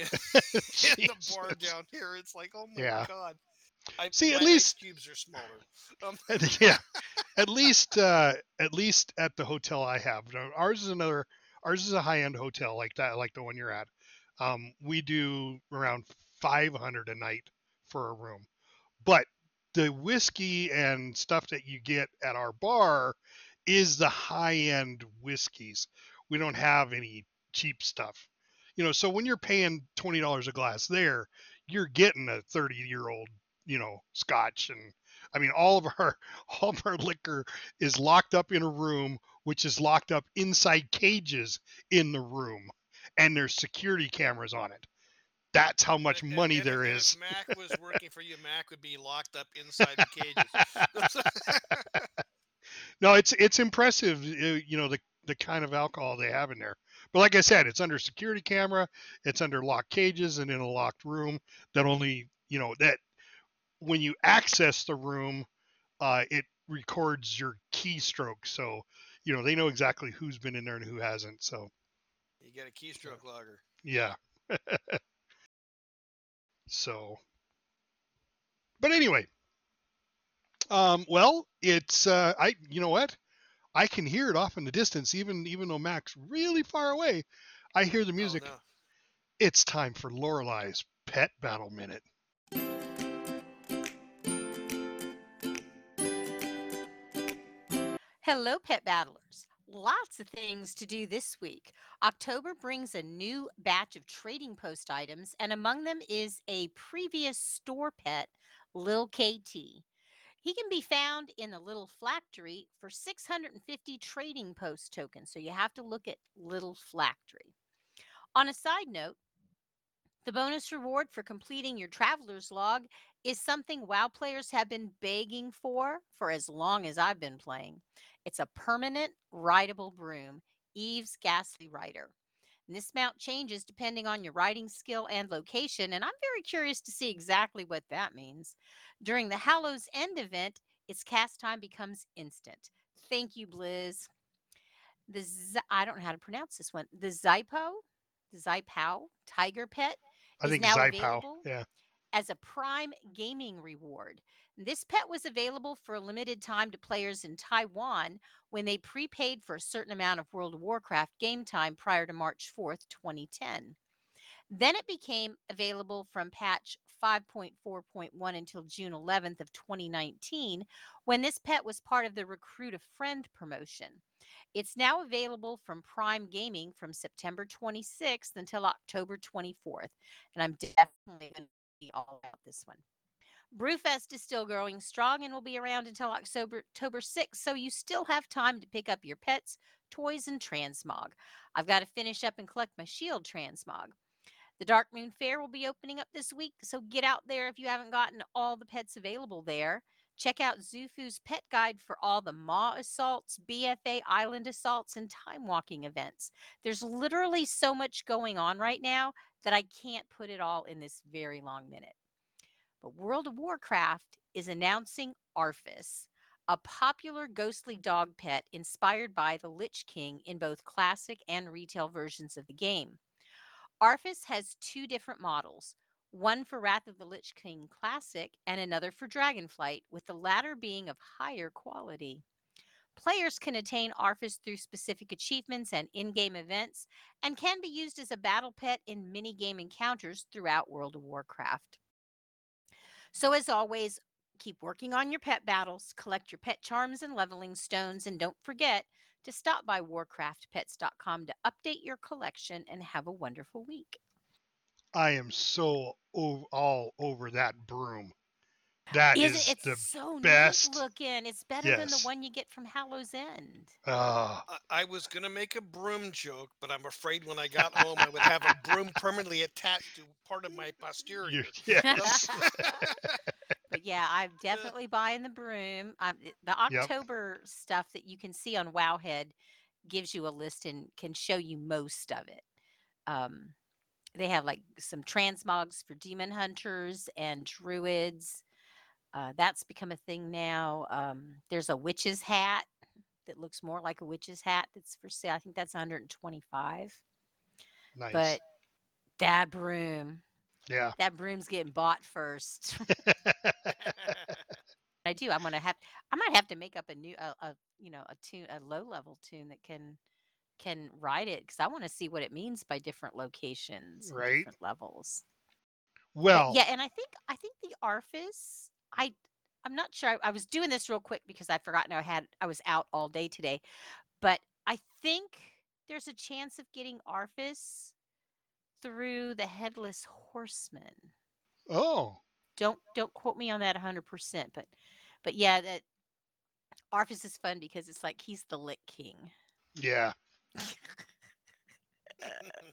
in the bar down here. It's like, oh my Yeah. god. I, See, at least- cubes are smaller. Um, yeah, at least uh, at least at the hotel I have. Ours is another. Ours is a high end hotel like that, like the one you're at. Um, we do around 500 a night for a room, but the whiskey and stuff that you get at our bar is the high end whiskeys. We don't have any cheap stuff. You know, so when you're paying twenty dollars a glass there, you're getting a 30 year old, you know, scotch and I mean all of our all of our liquor is locked up in a room which is locked up inside cages in the room and there's security cameras on it. That's how much and- money and- there and is. If Mac was working for you, Mac would be locked up inside the cages. No, it's it's impressive, uh, you know, the the kind of alcohol they have in there. Like I said, it's under security camera, it's under locked cages and in a locked room that only, you know, that when you access the room, uh, it records your keystroke. So, you know, they know exactly who's been in there and who hasn't. So, you get a keystroke logger. yeah. so, but anyway, um, well, it's uh, I. You know what? I can hear it off in the distance, even even though Mac's really far away. I hear the Oh, music. no. It's time for Lorelei's pet battle minute. Hello, pet battlers. lots of things to do this week. October brings a new batch of trading post items, and among them is a previous store pet, Lil KT. He can be found in the Little Phylactery for 650 trading post tokens. So you have to look at Little Phylactery. On a side note, the bonus reward for completing your traveler's log is something WoW players have been begging for for as long as I've been playing. It's a permanent rideable broom, Eve's Ghastly Rider. And this mount changes depending on your riding skill and location, and I'm very curious to see exactly what that means. During the Hallows End event, its cast time becomes instant. Thank you, Blizz. The Z- I don't know how to pronounce this one. The Zypo, the Zypow Tiger Pet I is think now Zypow. available Yeah. as a prime gaming reward. This pet was available for a limited time to players in Taiwan when they prepaid for a certain amount of World of Warcraft game time prior to March 4th, 2010. Then it became available from patch 5.4.1 until June 11th of 2019 when this pet was part of the Recruit a Friend promotion. It's now available from Prime Gaming from September 26th until October 24th, and I'm definitely going to be all about this one. Brewfest is still growing strong and will be around until October, October 6th, so you still have time to pick up your pets, toys, and transmog. I've got to finish up and collect my shield transmog. The Dark Moon Fair will be opening up this week, so get out there if you haven't gotten all the pets available there. Check out Xu-Fu's pet guide for all the Maw assaults, BFA island assaults, and time walking events. There's literally so much going on right now that I can't put it all in this very long minute. But World of Warcraft is announcing Arfus, a popular ghostly dog pet inspired by the Lich King in both classic and retail versions of the game. Arfus has two different models one for Wrath of the Lich King Classic and another for Dragonflight, with the latter being of higher quality. Players can attain Arfus through specific achievements and in game events, and can be used as a battle pet in mini game encounters throughout World of Warcraft. So, as always, keep working on your pet battles, collect your pet charms and leveling stones, and don't forget to stop by warcraftpets.com to update your collection and have a wonderful week. I am so all over that broom. That Isn't is it? the It's so best. neat looking. It's better than the Yes. one you get from Hallows End. uh, I, I was gonna make a broom joke, but I'm afraid when I got home I would have a broom permanently attached to part of my posterior. you, yeah. but yeah, I'm definitely buying the broom. Um, it- the Yep. October stuff that you can see on Wowhead gives you a list and can show you most of it. Um, they have like some transmogs for demon hunters and druids. Uh, that's become a thing now. Um, there's a witch's hat that looks more like a witch's hat that's for sale. I think that's 125. nice. But that broom, yeah. that broom's getting bought first. I do. I'm gonna have. I might have to make up a new, a, a you know, a tune, a low level tune that can can ride it because I want to see what it means by different locations, Right. different levels. Well, yeah, and I think I think the Arfus. I I'm not sure. I, I was doing this real quick because I forgotten I had I was out all day today, but I think there's a chance of getting Arfus through the Headless Horseman oh, don't don't quote me on that 100% but but yeah that arfus is fun because it's like he's the lick king yeah.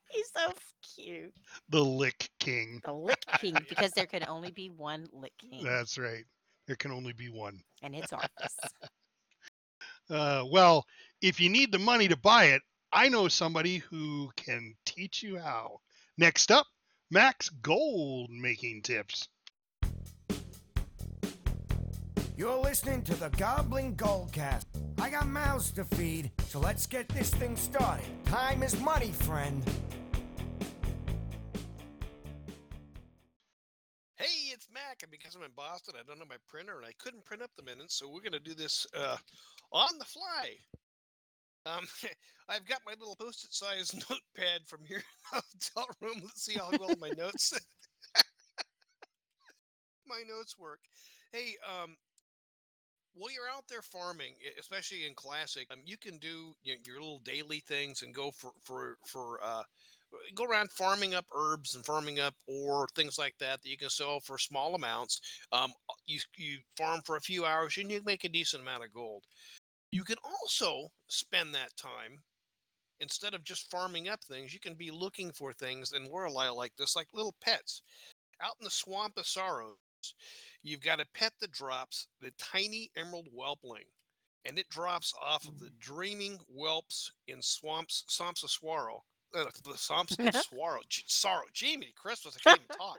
he's so cute The Lick King. the lick king because there can only be one lick king That's right. There can only be one. and it's arfus Uh, well, if you need the money to buy it, I know somebody who can teach you how. Next up, Mac's Gold making tips. You're listening to the Goblin Goldcast. I got mouths to feed, so let's get this thing started. Time is money, friend. And because I'm in Boston, I don't have my printer, and I couldn't print up the minutes, so we're gonna do this uh, on the fly. Um, I've got my little post-it size notepad from here in the hotel room. Let's see how well my notes my notes work. Hey, um, while you're out there farming, especially in classic, um, you can do your little daily things and go for for for uh, go around farming up herbs and farming up or things like that that you can sell for small amounts. Um, uh, you you farm for a few hours and you make a decent amount of gold. You can also spend that time instead of just farming up things. You can be looking for things in Lorelei like this, like little pets out in the swamp of sorrows. You've got a pet that drops the tiny emerald whelpling, and it drops off of the dreaming whelps in swamps, swamps of swirl. Uh, the swamps of sorrow, J- sorrow. Jiminy Christmas, I can't even talk.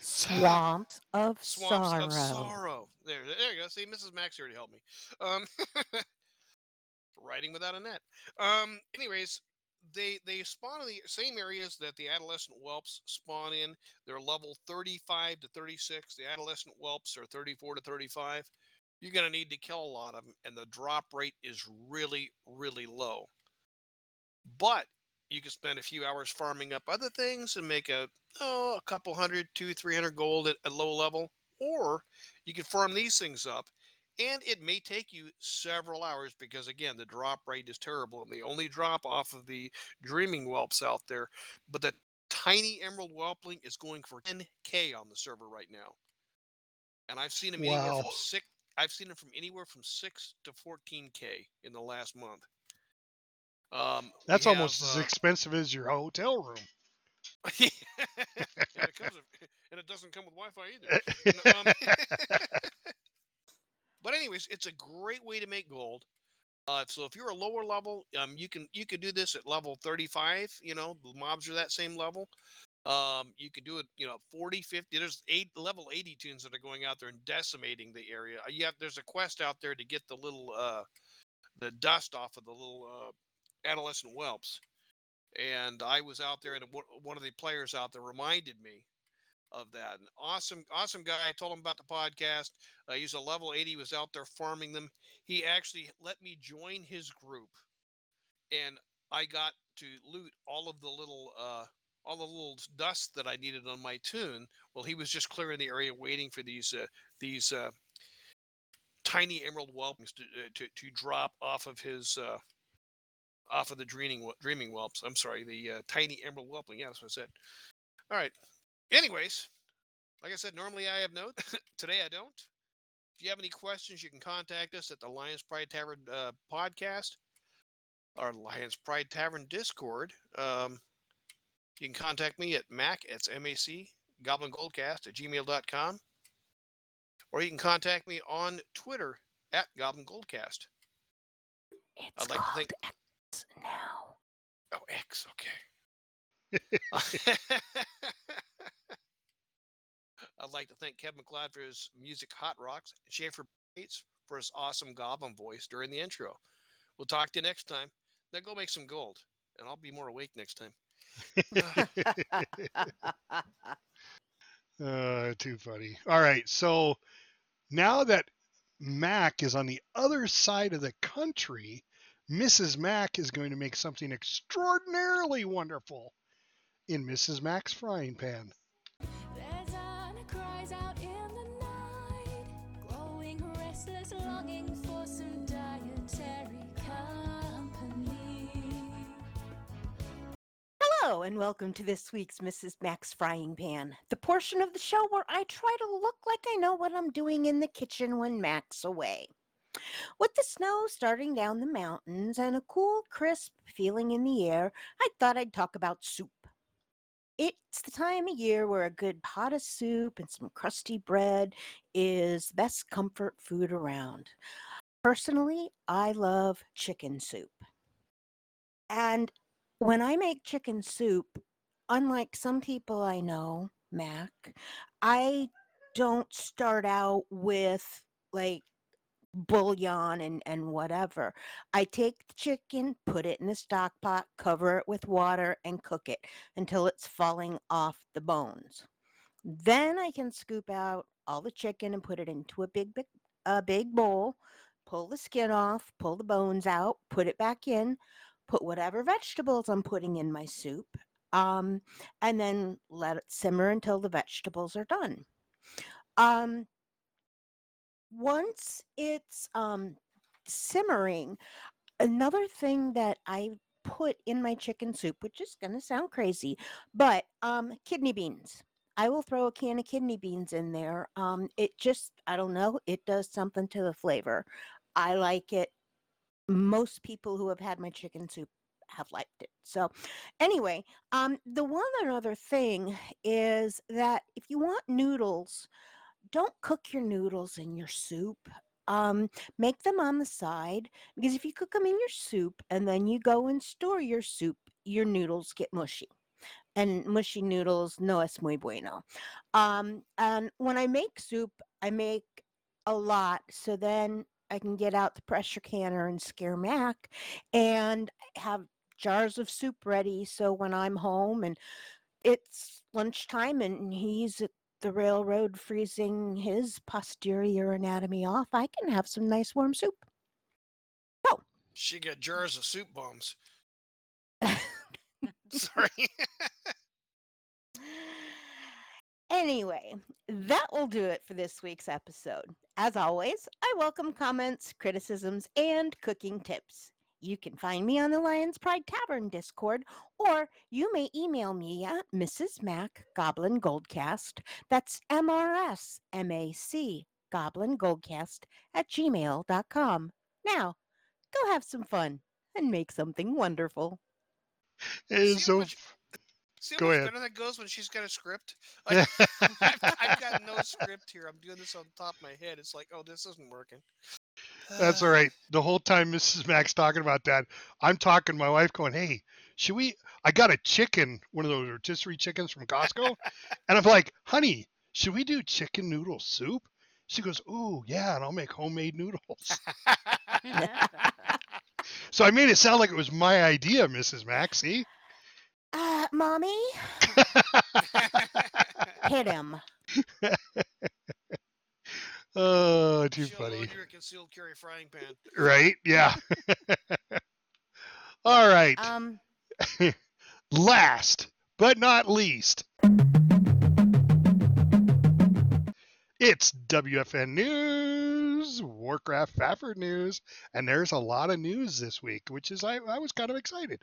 Swamps of Swamps sorrow. of sorrow. There, there you go. See, Mrs. Max already helped me. Um, writing without a net. Um, anyways, they they spawn in the same areas that the adolescent whelps spawn in. They're level 35 to 36. The adolescent whelps are 34 to 35. You're going to need to kill a lot of them, and the drop rate is really, really low. But you can spend a few hours farming up other things and make a oh a couple hundred, two, three hundred gold at a low level, or you can farm these things up and it may take you several hours because again the drop rate is terrible and they only drop off of the dreaming whelps out there but the tiny emerald whelpling is going for 10k on the server right now. And i've seen them anywhere from six i've seen them from anywhere from 6 to 14k in the last month um That's almost have, as uh, expensive as your hotel room. and, it comes with- and it doesn't come with wi-fi either N- um, but anyways, it's a great way to make gold. Uh, so if you're a lower level, um, you can you can do this at level 35. You know, the mobs are that same level. Um, you can do it, you know, 40, 50. There's eight level 80 tunes that are going out there and decimating the area. Uh, You have there's a quest out there to get the little uh the dust off of the little uh adolescent whelps. And I was out there, and one of the players out there reminded me of that. An awesome, awesome guy. I told him about the podcast. Uh, he's a level 80, was out there farming them. He actually let me join his group, and I got to loot all of the little, uh, all the little dust that I needed on my tune. Well, he was just clearing the area, waiting for these, uh, these uh, tiny emerald whelps to, uh, to to drop off of his. Uh, off of the dreaming dreaming whelps. I'm sorry, the uh, tiny emerald whelpling. Yeah, that's what I said. All right. Anyways, like I said, normally I have notes. Today I don't. If you have any questions, you can contact us at the Lions Pride Tavern uh, podcast our Lions Pride Tavern Discord. Um, you can contact me at Mac, it's M-A-C, Goblin Goldcast at gmail.com. Or you can contact me on Twitter at Goblin Goldcast. It's I'd like to X now. Oh, X, okay. I'd like to thank Kevin MacLeod for his music Hot Rocks, and Schaefer Bates for his awesome goblin voice during the intro. We'll talk to you next time. Now go make some gold, and I'll be more awake next time. Uh, too funny. All right, so now that Mac is on the other side of the country, Mrs. Mac is going to make something extraordinarily wonderful in Mrs. Mac's frying pan. There's Anna cries out in the night, glowing, restless, longing for some dietary company. Hello, and welcome to this week's Mrs. Mac's Frying Pan, the portion of the show where I try to look like I know what I'm doing in the kitchen when Mac's away. With the snow starting down the mountains and a cool, crisp feeling in the air, I thought I'd talk about soup. It's the time of year where a good pot of soup and some crusty bread is the best comfort food around. Personally, I love chicken soup. And when I make chicken soup, unlike some people I know, Mac, I don't start out with like bouillon and, and whatever. I take the chicken, put it in the stock pot, cover it with water, and cook it until it's falling off the bones. Then I can scoop out all the chicken and put it into a big, big, a big bowl, pull the skin off, pull the bones out, put it back in, put whatever vegetables I'm putting in my soup, um, and then let it simmer until the vegetables are done. Um, once it's um simmering, another thing that I put in my chicken soup, which is going to sound crazy, but um kidney beans. I will throw a can of kidney beans in there. Um it just I don't know, it does something to the flavor. I like it. Most people who have had my chicken soup have liked it. So anyway, um the one other thing is that if you want noodles, don't cook your noodles in your soup. Um, make them on the side because if you cook them in your soup and then you go and store your soup, your noodles get mushy. And mushy noodles no es muy bueno. Um, and when I make soup, I make a lot so then I can get out the pressure canner and scare Mac and have jars of soup ready so when I'm home and it's lunchtime and he's at the railroad freezing his posterior anatomy off, I can have some nice warm soup. Oh, she got jars of soup bombs. Sorry. Anyway, that will do it for this week's episode. As always, I welcome comments, criticisms, and cooking tips. You can find me on the Lion's Pride Tavern Discord, or you may email me at Mrs. Mac Goblin Goldcast. That's M R S M A C Goblin Goldcast at gmail.com. Now, go have some fun and make something wonderful. It is See so. See how Go much ahead. better that goes when she's got a script? Like, I've, I've got no script here. I'm doing this on top of my head. It's like, oh, this isn't working. That's all right. The whole time Mrs. Max talking about that, I'm talking to my wife, going, "Hey, should we? I got a chicken, one of those rotisserie chickens from Costco, and I'm like, honey, should we do chicken noodle soup?" She goes, "Ooh, yeah, and I'll make homemade noodles." so I made it sound like it was my idea, Mrs. Max. See? Uh, mommy, hit him. oh, too She'll funny. load your concealed carry frying pan. Right? Yeah. All right. Um, Last but not least, it's WFN News, Warcraft Fafford News, and there's a lot of news this week, which is I, I was kind of excited.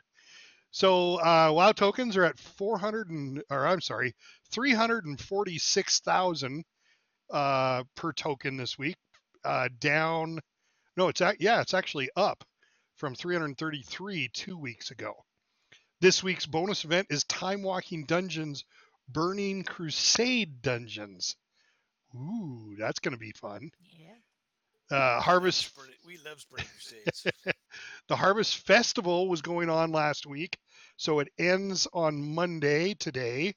So uh, WoW tokens are at 400 and, or I'm sorry, 346,000 uh, per token this week, uh, down. No, it's ac- yeah, it's actually up from 333 two weeks ago. This week's bonus event is Time Walking Dungeons Burning Crusade Dungeons. Ooh, that's going to be fun. yeah. Uh, Harvest We love Spring Crusades. the Harvest Festival was going on last week, so it ends on Monday today,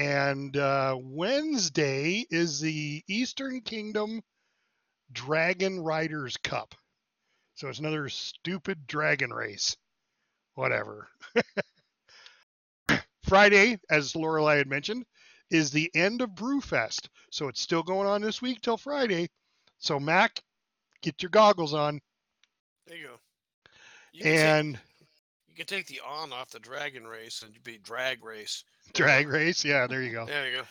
and uh, Wednesday is the Eastern Kingdom Dragon Riders Cup. So it's another stupid dragon race. Whatever. Friday, as Lorelei had mentioned, is the end of Brewfest. So it's still going on this week till Friday. So Mac, get your goggles on. there you go. You and you can take the on off the dragon race and be drag race. drag race. Yeah, there you go. There you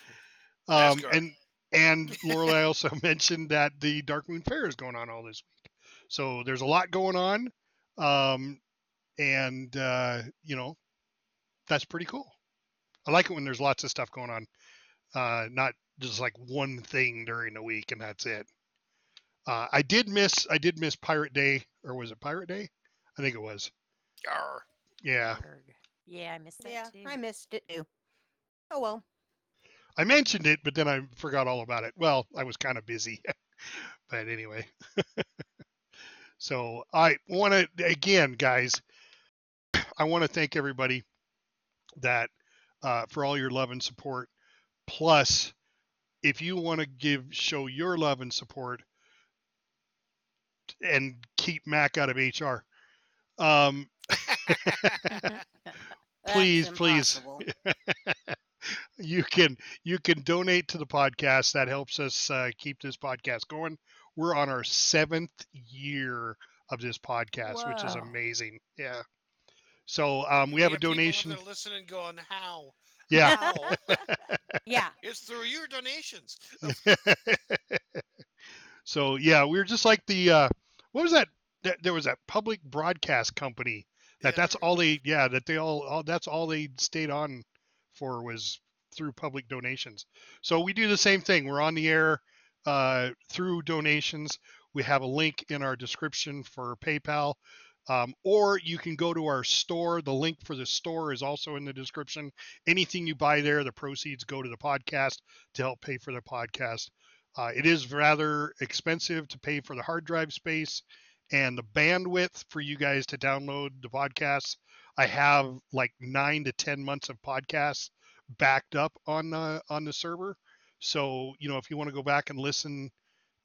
go. Um, and and Lorelei also mentioned that the Dark Moon Fair is going on all this week. So there's a lot going on, um, and uh, you know that's pretty cool. I like it when there's lots of stuff going on, uh, not just like one thing during the week and that's it. Uh, I did miss I did miss Pirate Day, or was it Pirate Day? I think it was. Yeah, Erg. Yeah, I missed that yeah, too. I missed it too. Oh well. I mentioned it, but then I forgot all about it. Well, I was kind of busy, but anyway. so I want to again, guys. I want to thank everybody that uh, for all your love and support. Plus, if you want to give show your love and support and keep Mac out of HR, um, Please, please. you can you can donate to the podcast. That helps us uh, keep this podcast going. We're on our seventh year of this podcast, which is amazing. Yeah. So um, we have a get people donation. that are listening going, how? Yeah. How? Yeah. it's through your donations. So yeah, we are just like the uh, what was that? that? There was that public broadcast company that Yeah, that's all they yeah that they all, all that's all they stayed on for was through public donations. So we do the same thing. We're on the air uh, through donations. We have a link in our description for PayPal. Um, or you can go to our store. The link for the store is also in the description. Anything you buy there, the proceeds go to the podcast to help pay for the podcast. Uh, it is rather expensive to pay for the hard drive space and the bandwidth for you guys to download the podcasts. I have like nine to ten months of podcasts backed up on the on the server. So you know, if you want to go back and listen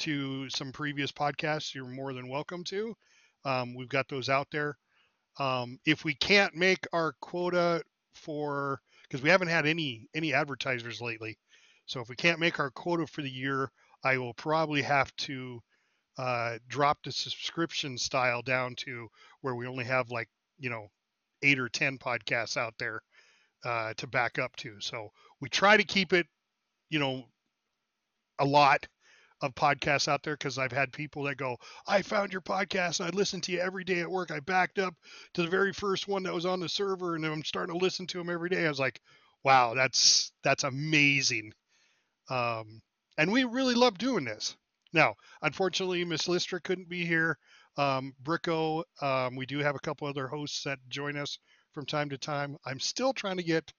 to some previous podcasts, you're more than welcome to. Um, we've got those out there. Um, if we can't make our quota for, because we haven't had any any advertisers lately, so if we can't make our quota for the year, I will probably have to uh, drop the subscription style down to where we only have like you know eight or ten podcasts out there uh, to back up to. So we try to keep it, you know, a lot of podcasts out there because I've had people that go, I found your podcast and I listen to you every day at work. I backed up to the very first one that was on the server and I'm starting to listen to them every day. I was like, wow, that's that's amazing. Um, and we really love doing this. Now, unfortunately, Miss Listra couldn't be here. Um, Bricko, um, we do have a couple other hosts that join us from time to time. I'm still trying to get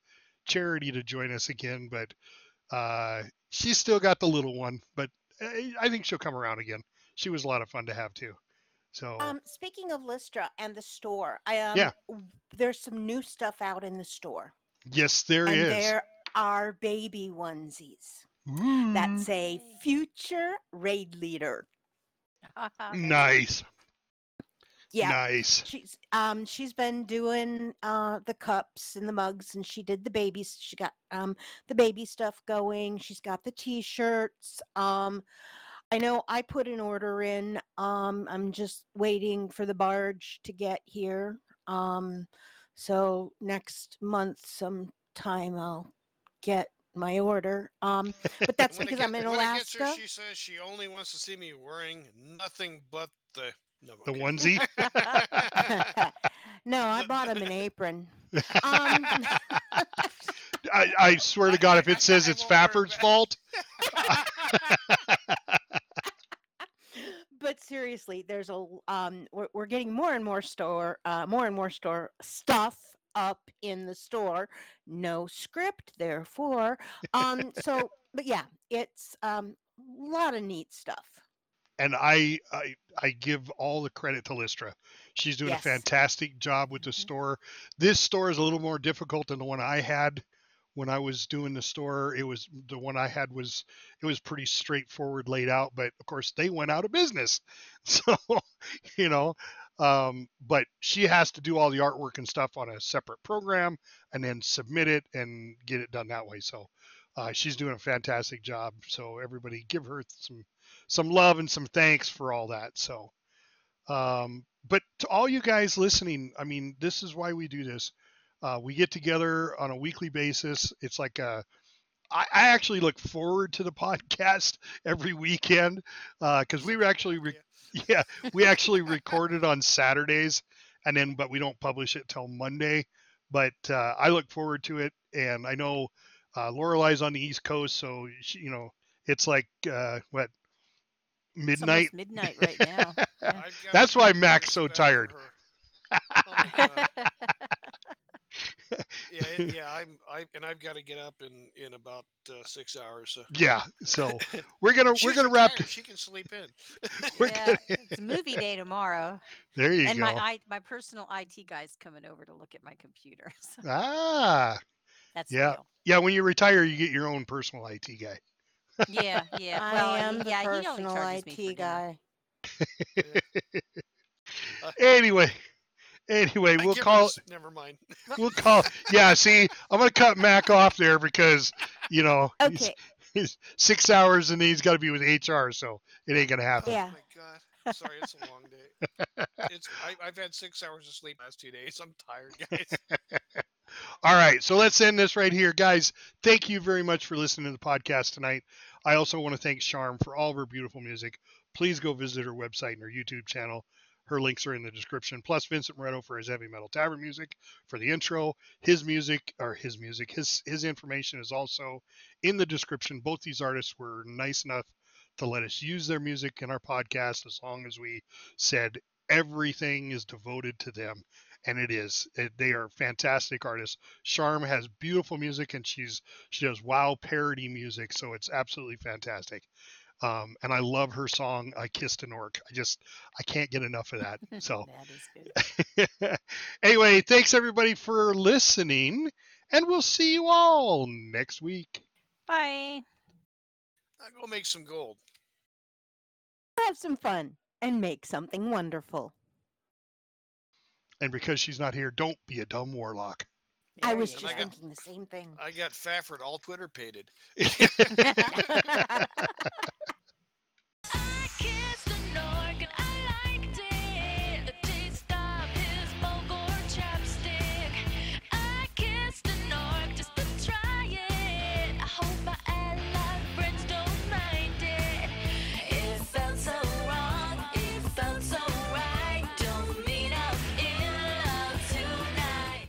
Charity to join us again, but uh, she's still got the little one. But I I think she'll come around again. She was a lot of fun to have too. So Um, speaking of Lystra and the store, I um, Yeah. there's some new stuff out in the store, yes, there and is. there are baby onesies Ooh, that say "Future Raid Leader." nice, Yeah, nice. she's um she's been doing uh the cups and the mugs, and she did the babies. She got um the baby stuff going. She's got the t-shirts. Um, I know I put an order in. Um, I'm just waiting for the barge to get here. Um, so next month sometime I'll get my order. Um, but that's because get- I'm in when it gets Alaska. her, she says she only wants to see me wearing nothing but the no, The okay. onesie. no, I bought him an apron. Um, I, I swear to God, if it says it's won't wear it Fafford's fault, but seriously, there's a um we're, we're getting more and more store uh more and more store stuff up in the store. No script, therefore. Um so but yeah, it's um a lot of neat stuff. and I, I I give all the credit to Listra. She's doing Yes. a fantastic job with the Mhm. store. This store is a little more difficult than the one I had when I was doing the store. It was the one I had was it was pretty straightforward laid out, but of course they went out of business. So, you know, um, but she has to do all the artwork and stuff on a separate program and then submit it and get it done that way. So, uh, she's doing a fantastic job. So everybody give her some some love and some thanks for all that. So, um, but to all you guys listening, I mean, this is why we do this. Uh, we get together on a weekly basis. It's like a, I, actually look forward to the podcast every weekend because we were actually, re- yeah, we actually record it on Saturdays, and then but we don't publish it till Monday. But uh, I look forward to it, and I know uh, Lorelei's on the East Coast, so she, you know it's like uh, what It's midnight. midnight right now. Yeah. That's why go Mac's so tired. Oh my God. Yeah, it- yeah. I'm. I and I've got to get up in in about uh, six hours. So Yeah, so we're gonna we're gonna wrap. retired, She can sleep in. We're yeah, gonna- it's movie day tomorrow, There you and go. And my I, my personal IT guy's coming over to look at my computer. So ah, that's Yeah. the deal. yeah. When you retire, you get your own personal IT guy. Yeah, yeah. I well, am he- the yeah, he only personal charges me for IT dinner. guy. Anyway, anyway, I we'll call. this- Never mind. We'll call. Yeah, see, I'm gonna cut Mac off there because you know he's, he's six hours and he's got to be with HR, so it ain't gonna oh happen. Yeah. Oh my god. Sorry, it's a long day. It's I, I've had six hours of sleep last two days. I'm tired, guys. All right, so let's end this right here, guys. Thank you very much for listening to the podcast tonight. I also want to thank Sharm for all of her beautiful music. please go visit her website and her YouTube channel. Her links are in the description. Plus Vincent Moretto for his heavy metal tavern music for the intro. His music or his music, his his information is also in the description. Both these artists were nice enough to let us use their music in our podcast as long as we said everything is devoted to them and it is it, they are fantastic artists Sharm has beautiful music and she's she does wow parody music so it's absolutely fantastic um, and i love her song i kissed an orc i just i can't get enough of that so that is good. anyway thanks everybody for listening and we'll see you all next week Bye. I go make some gold. Have some fun and make something wonderful. and because she's not here don't be a dumb warlock I was just I got- thinking the same thing. I got Fafford all Twitter pated. Bye.